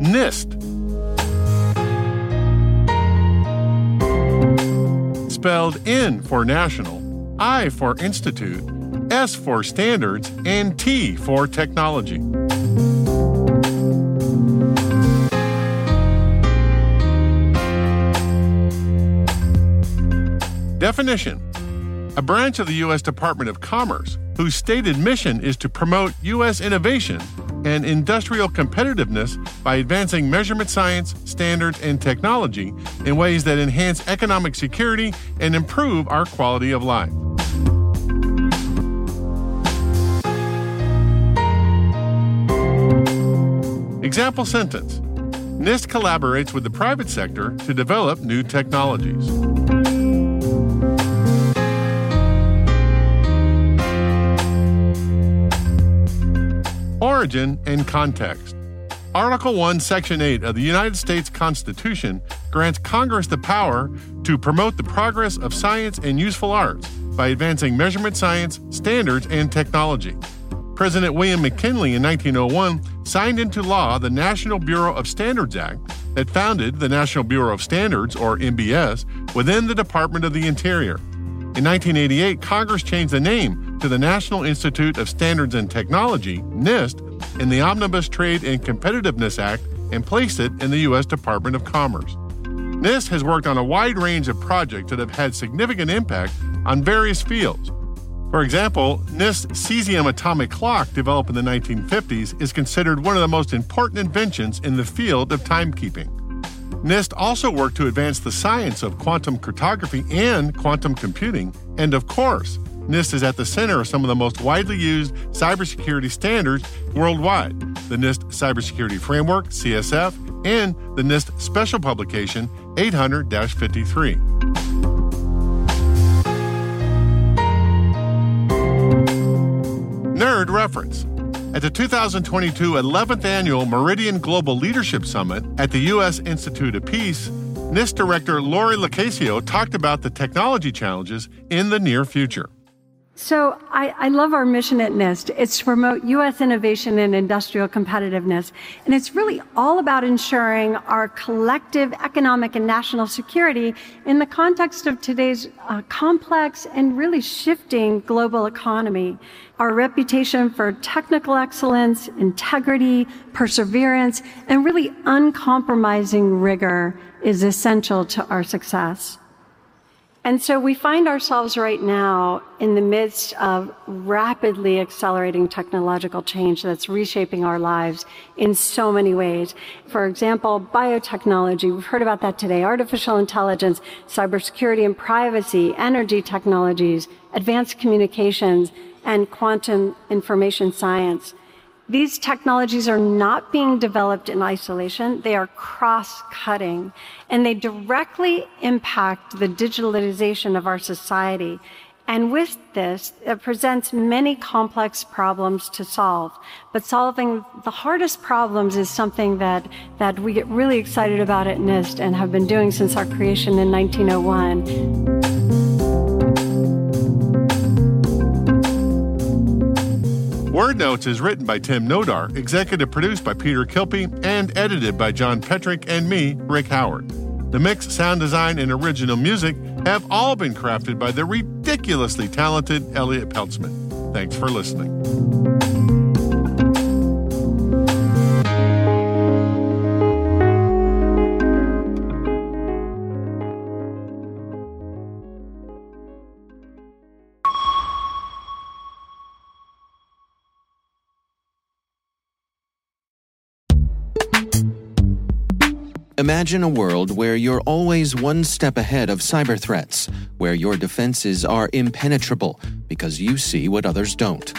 NIST. Spelled N for national, I for institute, S for standards, and T for technology. Definition A branch of the U.S. Department of Commerce whose stated mission is to promote U.S. innovation and industrial competitiveness by advancing measurement science, standards, and technology in ways that enhance economic security and improve our quality of life. Example sentence NIST collaborates with the private sector to develop new technologies. Origin and context. Article 1, Section 8 of the United States Constitution grants Congress the power to promote the progress of science and useful arts by advancing measurement science, standards, and technology. President William McKinley in 1901 signed into law the National Bureau of Standards Act that founded the National Bureau of Standards, or NBS, within the Department of the Interior. In 1988, Congress changed the name to the National Institute of Standards and Technology, NIST, in the Omnibus Trade and Competitiveness Act and placed it in the U.S. Department of Commerce. NIST has worked on a wide range of projects that have had significant impact on various fields. For example, NIST's cesium atomic clock, developed in the 1950s, is considered one of the most important inventions in the field of timekeeping. NIST also worked to advance the science of quantum cryptography and quantum computing. And of course, NIST is at the center of some of the most widely used cybersecurity standards worldwide the NIST Cybersecurity Framework, CSF, and the NIST Special Publication 800 53. Nerd Reference at the 2022 11th Annual Meridian Global Leadership Summit at the U.S. Institute of Peace, NIST Director Laurie Locascio talked about the technology challenges in the near future. So I, I, love our mission at NIST. It's to promote U.S. innovation and industrial competitiveness. And it's really all about ensuring our collective economic and national security in the context of today's uh, complex and really shifting global economy. Our reputation for technical excellence, integrity, perseverance, and really uncompromising rigor is essential to our success. And so we find ourselves right now in the midst of rapidly accelerating technological change that's reshaping our lives in so many ways. For example, biotechnology, we've heard about that today, artificial intelligence, cybersecurity and privacy, energy technologies, advanced communications, and quantum information science. These technologies are not being developed in isolation. They are cross-cutting and they directly impact the digitalization of our society. And with this, it presents many complex problems to solve. But solving the hardest problems is something that, that we get really excited about at NIST and have been doing since our creation in 1901. Word Notes is written by Tim Nodar, executive produced by Peter Kilpe, and edited by John Petrik and me, Rick Howard. The mix, sound design, and original music have all been crafted by the ridiculously talented Elliot Peltzman. Thanks for listening. Imagine a world where you're always one step ahead of cyber threats, where your defenses are impenetrable because you see what others don't.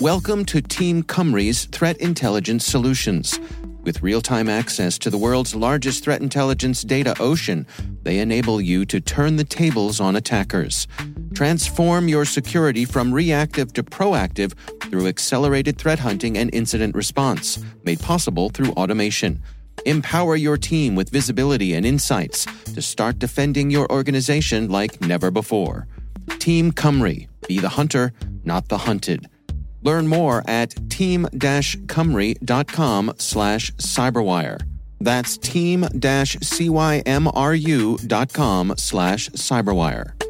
Welcome to Team Cymru's Threat Intelligence Solutions. With real time access to the world's largest threat intelligence data ocean, they enable you to turn the tables on attackers. Transform your security from reactive to proactive through accelerated threat hunting and incident response, made possible through automation. Empower your team with visibility and insights to start defending your organization like never before. Team Cymru. Be the hunter, not the hunted. Learn more at team-cymru.com slash cyberwire. That's team-cymru.com slash cyberwire.